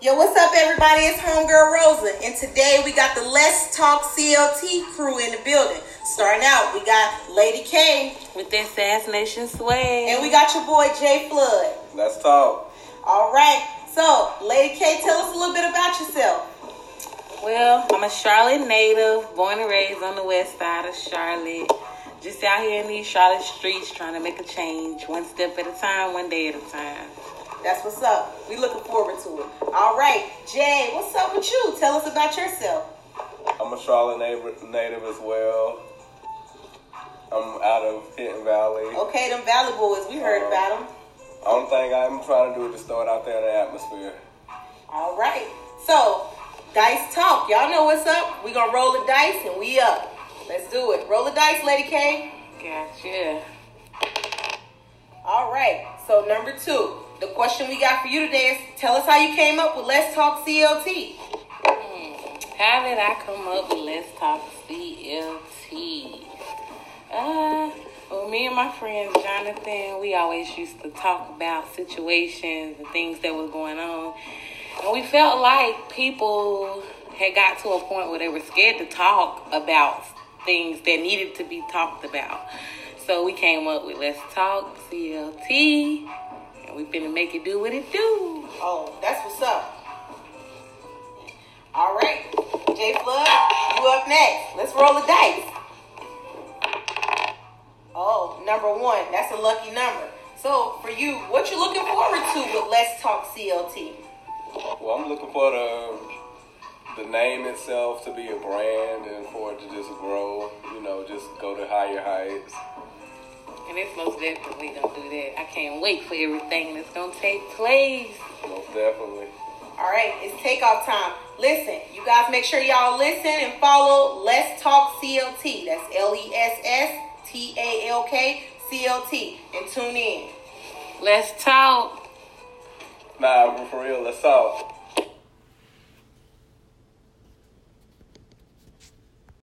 Yo, what's up, everybody? It's Homegirl Rosa, and today we got the Let's Talk CLT crew in the building. Starting out, we got Lady K, With that Sass Nation swag. and we got your boy Jay Flood. Let's talk. All right, so Lady K, tell us a little bit about yourself. Well, I'm a Charlotte native, born and raised on the west side of Charlotte. Just out here in these Charlotte streets trying to make a change, one step at a time, one day at a time. That's what's up. We looking forward to it. All right, Jay, what's up with you? Tell us about yourself. I'm a Charlotte native, native as well. I'm out of Hidden Valley. Okay, them Valley Boys, we heard uh, about them. Only thing I'm trying to do is just throw it out there in the atmosphere. All right, so dice talk. Y'all know what's up. We gonna roll the dice and we up. Let's do it. Roll the dice, Lady K. Gotcha. All right. So number two, the question we got for you today is: Tell us how you came up with Let's Talk CLT. How did I come up with Let's Talk CLT? Uh, well, me and my friend Jonathan, we always used to talk about situations and things that was going on. And we felt like people had got to a point where they were scared to talk about things that needed to be talked about. So we came up with Let's Talk CLT. And we finna make it do what it do. Oh, that's what's up. All right, Jay Flood, you up next. Let's roll the dice. Oh, number one. That's a lucky number. So for you, what you looking forward to with Let's Talk CLT? Well, I'm looking for the the name itself to be a brand and for it to just grow. You know, just go to higher heights. And it's most definitely gonna do that. I can't wait for everything that's gonna take place. Most definitely. All right, it's takeoff time. Listen, you guys make sure y'all listen and follow Let's Talk CLT. That's L E S S T A L K C L T. And tune in. Let's talk. Nah, for real. Let's talk.